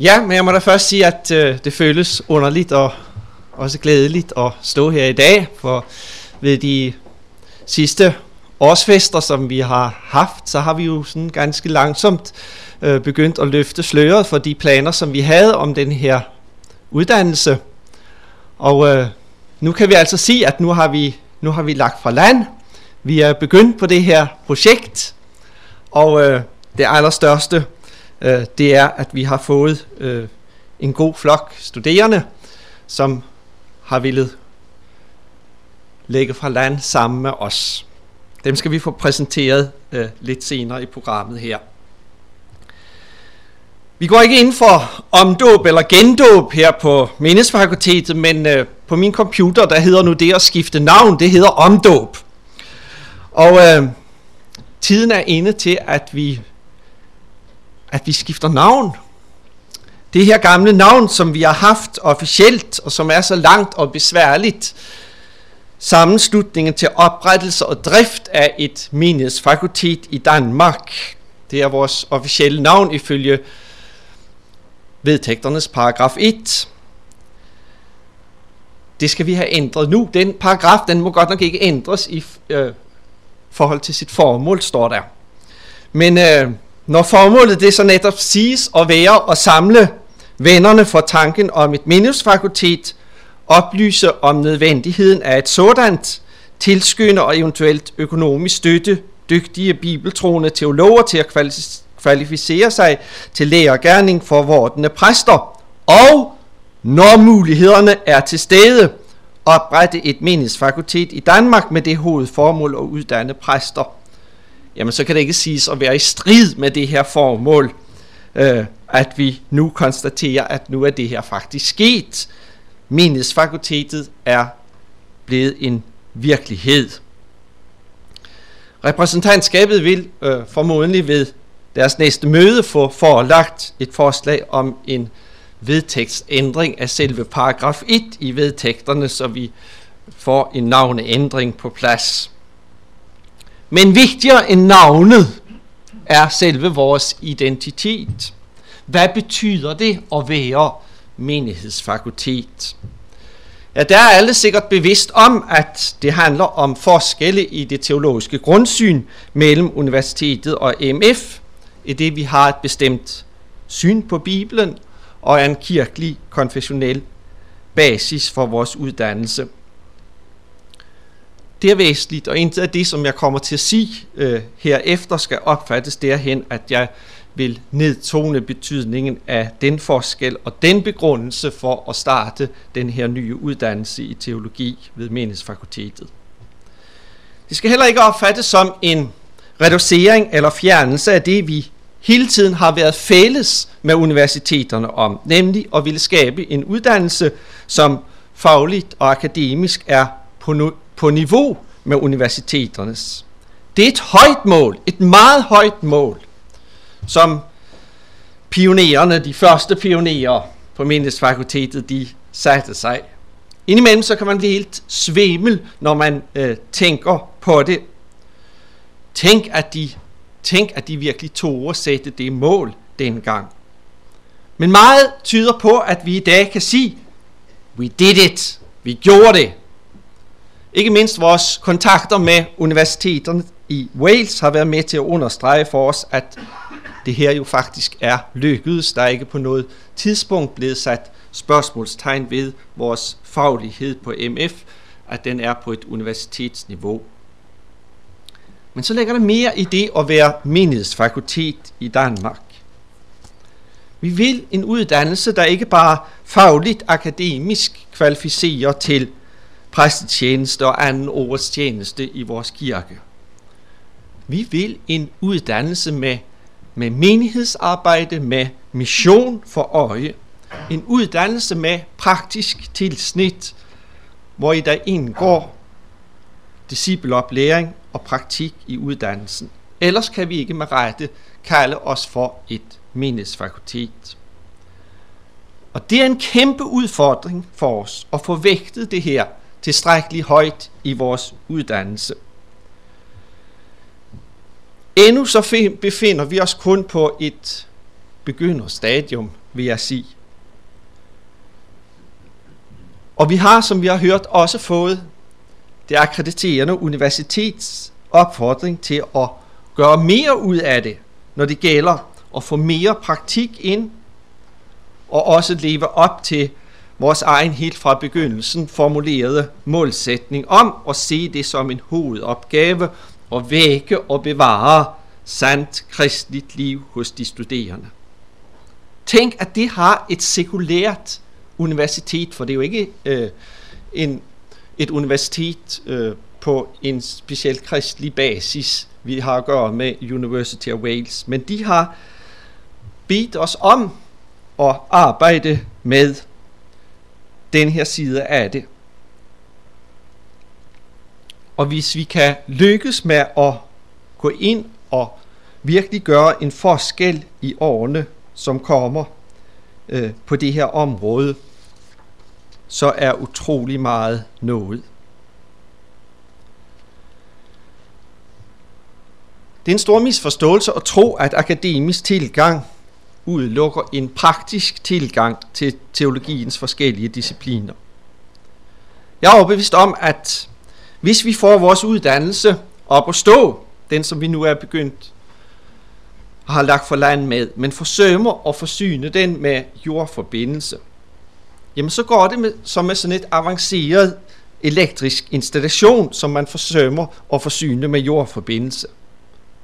Ja, men jeg må da først sige, at øh, det føles underligt og også glædeligt at stå her i dag, for ved de sidste årsfester, som vi har haft, så har vi jo sådan ganske langsomt øh, begyndt at løfte sløret for de planer, som vi havde om den her uddannelse. Og øh, nu kan vi altså sige, at nu har vi, nu har vi lagt fra land. Vi er begyndt på det her projekt, og øh, det allerstørste, øh, det er, at vi har fået øh, en god flok studerende, som har villet lægge fra land sammen med os. Dem skal vi få præsenteret øh, lidt senere i programmet her. Vi går ikke ind for omdåb eller gendåb her på Mindesfakultetet, men øh, på min computer, der hedder nu det at skifte navn, det hedder omdåb. Og øh, tiden er inde til, at vi, at vi skifter navn. Det her gamle navn, som vi har haft officielt, og som er så langt og besværligt, sammenslutningen til oprettelse og drift af et menighedsfakultet i Danmark. Det er vores officielle navn ifølge vedtægternes paragraf 1. Det skal vi have ændret nu. Den paragraf, den må godt nok ikke ændres i øh, forhold til sit formål, står der. Men øh, når formålet det så netop siges at være at samle vennerne for tanken om et menighedsfakultet, oplyse om nødvendigheden af et sådant, tilskynde og eventuelt økonomisk støtte dygtige bibeltroende teologer til at kvalificere sig til lærergærning for vordende præster, og når mulighederne er til stede, oprette et menighedsfakultet i Danmark med det hovedformål at uddanne præster. Jamen så kan det ikke siges at være i strid med det her formål, øh, at vi nu konstaterer, at nu er det her faktisk sket. Menighedsfakultetet er blevet en virkelighed. Repræsentantskabet vil øh, formodentlig ved deres næste møde få forelagt et forslag om en vedtægtsændring af selve paragraf 1 i vedtægterne, så vi får en navneændring på plads. Men vigtigere end navnet er selve vores identitet. Hvad betyder det at være menighedsfakultet? Ja, der er alle sikkert bevidst om, at det handler om forskelle i det teologiske grundsyn mellem universitetet og MF, i det vi har et bestemt syn på Bibelen og en kirkelig konfessionel basis for vores uddannelse. Det er væsentligt, og intet af det, som jeg kommer til at sige øh, herefter, skal opfattes derhen, at jeg vil nedtone betydningen af den forskel og den begrundelse for at starte den her nye uddannelse i teologi ved Menighedsfakultetet. Det skal heller ikke opfattes som en reducering eller fjernelse af det, vi hele tiden har været fælles med universiteterne om, nemlig at ville skabe en uddannelse, som fagligt og akademisk er på, niveau med universiteternes. Det er et højt mål, et meget højt mål, som pionererne, de første pionerer på Mindesfakultetet, de satte sig. Indimellem så kan man blive helt svimmel, når man øh, tænker på det. Tænk, at de Tænk, at de virkelig tog at sætte det mål dengang. Men meget tyder på, at vi i dag kan sige, we did it, vi gjorde det. Ikke mindst vores kontakter med universiteterne i Wales har været med til at understrege for os, at det her jo faktisk er lykkedes. Der er ikke på noget tidspunkt blevet sat spørgsmålstegn ved vores faglighed på MF, at den er på et universitetsniveau. Men så ligger der mere i det at være menighedsfakultet i Danmark. Vi vil en uddannelse, der ikke bare fagligt akademisk kvalificerer til præstetjeneste og anden årets tjeneste i vores kirke. Vi vil en uddannelse med, med menighedsarbejde, med mission for øje. En uddannelse med praktisk tilsnit, hvor i der indgår discipleoplæring og praktik i uddannelsen. Ellers kan vi ikke med rette kalde os for et menighedsfakultet. Og det er en kæmpe udfordring for os at få vægtet det her tilstrækkeligt højt i vores uddannelse. Endnu så befinder vi os kun på et begynderstadium vil jeg sige. Og vi har, som vi har hørt, også fået det akkrediterende universitets opfordring til at gøre mere ud af det, når det gælder at få mere praktik ind, og også leve op til vores egen helt fra begyndelsen formulerede målsætning om at se det som en hovedopgave at vække og bevare sandt kristligt liv hos de studerende. Tænk, at det har et sekulært universitet, for det er jo ikke øh, en, et universitet øh, på en speciel kristelig basis, vi har at gøre med University of Wales, men de har bedt os om at arbejde med den her side af det. Og hvis vi kan lykkes med at gå ind og virkelig gøre en forskel i årene, som kommer øh, på det her område, så er utrolig meget nået. Det er en stor misforståelse at tro, at akademisk tilgang udelukker en praktisk tilgang til teologiens forskellige discipliner. Jeg er overbevist om, at hvis vi får vores uddannelse op at stå, den som vi nu er begyndt har lagt for land med, men forsømmer at forsyne den med jordforbindelse, jamen så går det med, som med sådan et avanceret elektrisk installation, som man forsømmer at forsyne med jordforbindelse.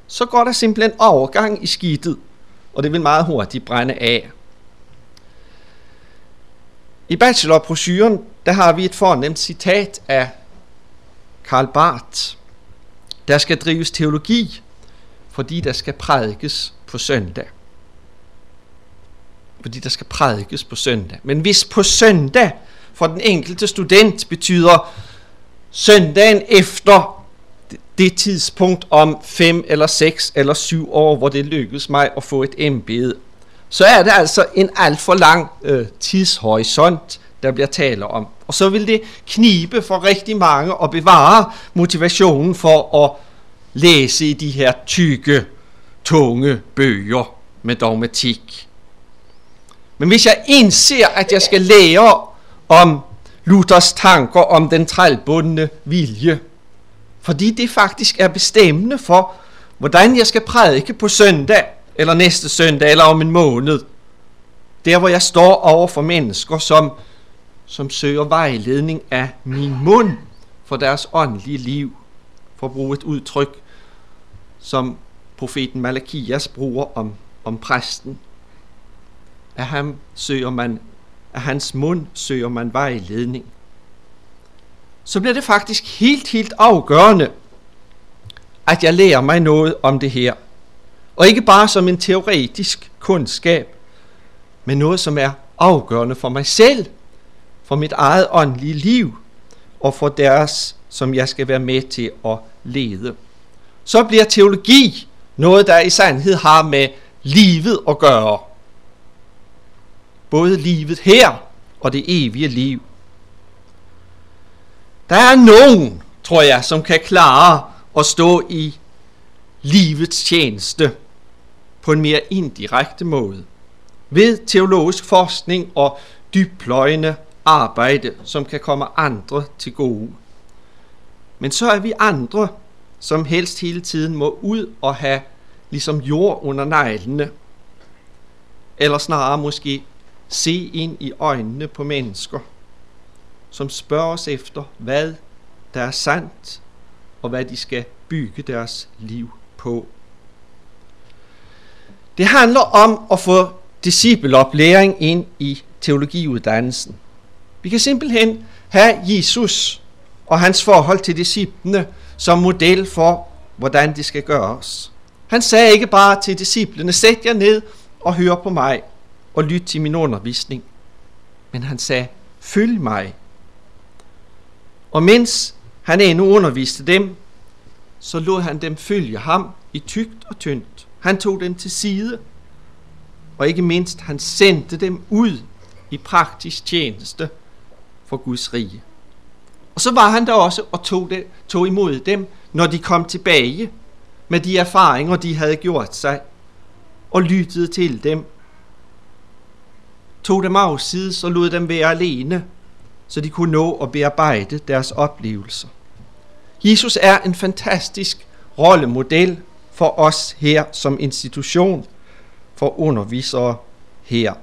Så går der simpelthen overgang i skidtet, og det vil meget hurtigt brænde af. I bachelorbrochuren, der har vi et fornemt citat af Karl Barth. Der skal drives teologi, fordi der skal prædikes på søndag. Fordi der skal prædikes på søndag. Men hvis på søndag for den enkelte student betyder søndagen efter det tidspunkt om 5 eller 6 eller 7 år, hvor det lykkedes mig at få et embede, så er det altså en alt for lang øh, tidshorisont, der bliver tale om. Og så vil det knibe for rigtig mange at bevare motivationen for at læse i de her tykke, tunge bøger med dogmatik. Men hvis jeg indser, at jeg skal lære om Luthers tanker om den trælbundne vilje, fordi det faktisk er bestemmende for, hvordan jeg skal prædike på søndag, eller næste søndag, eller om en måned. Der, hvor jeg står over for mennesker, som, som søger vejledning af min mund for deres åndelige liv, for at bruge et udtryk, som profeten Malakias bruger om, om præsten. Af ham søger man, af hans mund søger man vejledning så bliver det faktisk helt, helt afgørende, at jeg lærer mig noget om det her. Og ikke bare som en teoretisk kundskab, men noget, som er afgørende for mig selv, for mit eget åndelige liv, og for deres, som jeg skal være med til at lede. Så bliver teologi noget, der i sandhed har med livet at gøre. Både livet her og det evige liv. Der er nogen, tror jeg, som kan klare at stå i livets tjeneste på en mere indirekte måde. Ved teologisk forskning og dybpløjende arbejde, som kan komme andre til gode. Men så er vi andre, som helst hele tiden må ud og have ligesom jord under neglene. Eller snarere måske se ind i øjnene på mennesker som spørger os efter, hvad der er sandt, og hvad de skal bygge deres liv på. Det handler om at få discipleoplæring ind i teologiuddannelsen. Vi kan simpelthen have Jesus og hans forhold til disciplene som model for, hvordan det skal gøres. Han sagde ikke bare til disciplene, sæt jer ned og hør på mig og lyt til min undervisning. Men han sagde, følg mig og mens han endnu underviste dem, så lod han dem følge ham i tygt og tyndt. Han tog dem til side, og ikke mindst han sendte dem ud i praktisk tjeneste for Guds rige. Og så var han der også og tog, det, tog imod dem, når de kom tilbage med de erfaringer, de havde gjort sig, og lyttede til dem. tog dem af side, så lod dem være alene, så de kunne nå at bearbejde deres oplevelser. Jesus er en fantastisk rollemodel for os her som institution, for undervisere her.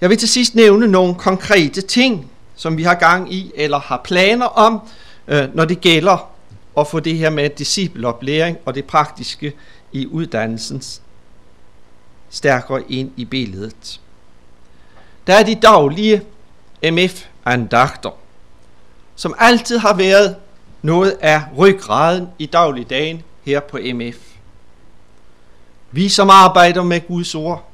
Jeg vil til sidst nævne nogle konkrete ting, som vi har gang i eller har planer om, øh, når det gælder at få det her med discipleoplæring og det praktiske i uddannelsen stærkere ind i billedet. Der er de daglige MF-andagter, som altid har været noget af ryggraden i dagligdagen her på MF. Vi som arbejder med Guds ord,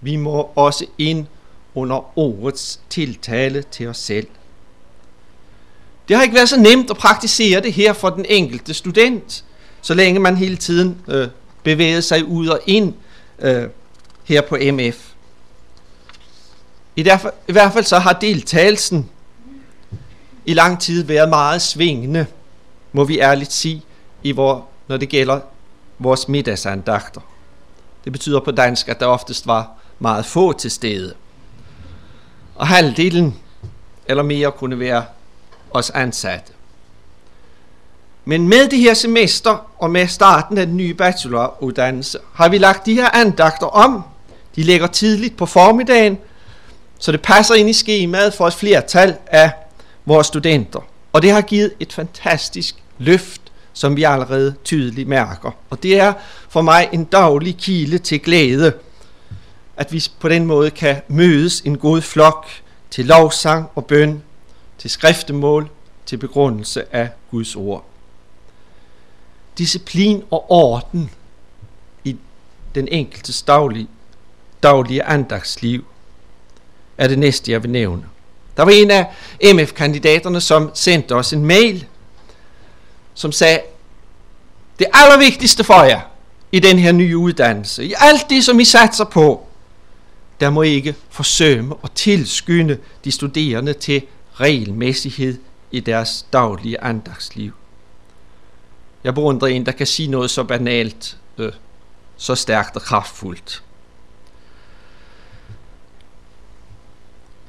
vi må også ind under ordets tiltale til os selv. Det har ikke været så nemt at praktisere det her for den enkelte student, så længe man hele tiden øh, bevægede sig ud og ind øh, her på MF. I, derfor, I hvert fald så har deltagelsen i lang tid været meget svingende, må vi ærligt sige, i hvor, når det gælder vores middagsandagter. Det betyder på dansk, at der oftest var meget få til stede. Og halvdelen eller mere kunne være os ansatte. Men med det her semester og med starten af den nye bacheloruddannelse, har vi lagt de her andagter om. De ligger tidligt på formiddagen, så det passer ind i skemaet for et flertal af vores studenter. Og det har givet et fantastisk løft, som vi allerede tydeligt mærker. Og det er for mig en daglig kilde til glæde, at vi på den måde kan mødes en god flok til lovsang og bøn, til skriftemål, til begrundelse af Guds ord. Disciplin og orden i den enkeltes daglige, daglige andagsliv er det næste, jeg vil nævne. Der var en af MF-kandidaterne, som sendte os en mail, som sagde, det allervigtigste for jer i den her nye uddannelse, i alt det, som I satser på, der må ikke forsømme og tilskynde de studerende til regelmæssighed i deres daglige andagsliv. Jeg beundrer en, der kan sige noget så banalt, øh, så stærkt og kraftfuldt.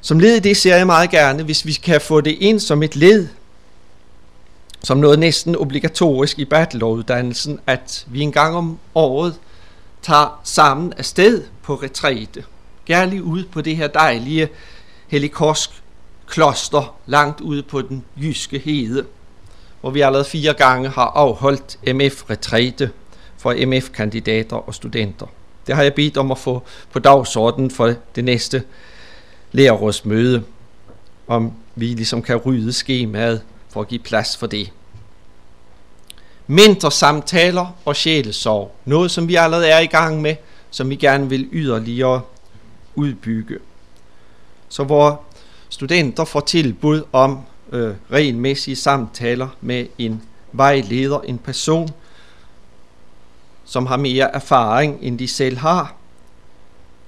Som led i det ser jeg meget gerne, hvis vi kan få det ind som et led, som noget næsten obligatorisk i bacheloruddannelsen, at vi en gang om året tager sammen afsted på retræte. Gerne ud på det her dejlige Helikorsk kloster langt ude på den jyske hede, hvor vi allerede fire gange har afholdt MF-retræte for MF-kandidater og studenter. Det har jeg bedt om at få på dagsordenen for det næste lærerådsmøde, om vi ligesom kan rydde skemaet for at give plads for det. Mindre samtaler og sjælesorg. Noget, som vi allerede er i gang med, som vi gerne vil yderligere udbygge. Så hvor studenter får tilbud om øh, regelmæssige samtaler med en vejleder, en person, som har mere erfaring, end de selv har,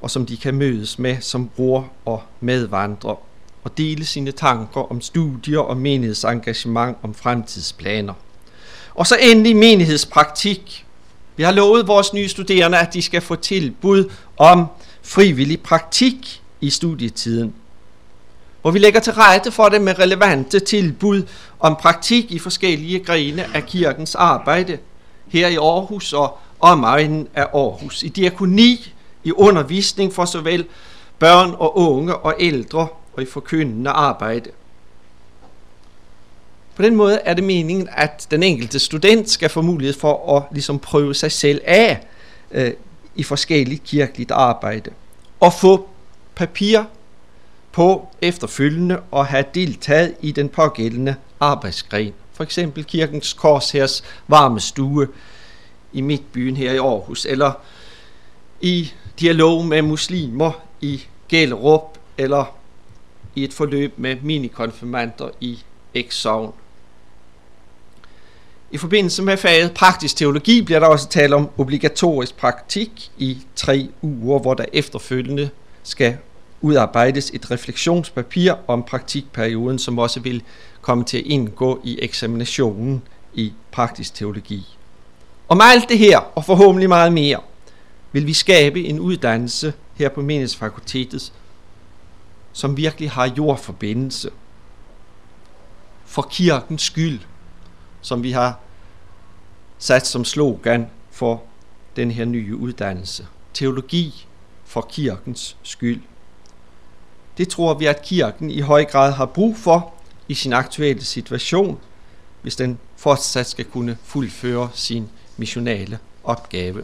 og som de kan mødes med som bror og medvandrer, og dele sine tanker om studier og menighedsengagement om fremtidsplaner. Og så endelig menighedspraktik. Vi har lovet vores nye studerende, at de skal få tilbud om frivillig praktik i studietiden. Hvor vi lægger til rette for det med relevante tilbud om praktik i forskellige grene af kirkens arbejde her i Aarhus og omegnen af Aarhus. I diakoni, i undervisning for såvel børn og unge og ældre og i forkyndende arbejde. På den måde er det meningen, at den enkelte student skal få mulighed for at ligesom prøve sig selv af øh, i forskelligt kirkeligt arbejde. Og få papir på efterfølgende og have deltaget i den pågældende arbejdsgren. For eksempel Kirkens Korshærs varme stue i midtbyen her i Aarhus, eller i dialog med muslimer i Gellerup, eller i et forløb med minikonfirmander i Exavn. I forbindelse med faget praktisk teologi bliver der også tale om obligatorisk praktik i tre uger, hvor der efterfølgende skal udarbejdes et refleksionspapir om praktikperioden, som også vil komme til at indgå i eksaminationen i praktisk teologi. Om alt det her, og forhåbentlig meget mere, vil vi skabe en uddannelse her på Menighedsfakultetet, som virkelig har jordforbindelse. For kirkens skyld, som vi har sat som slogan for den her nye uddannelse. Teologi for kirkens skyld. Det tror vi, at kirken i høj grad har brug for i sin aktuelle situation, hvis den fortsat skal kunne fuldføre sin missionale opgave.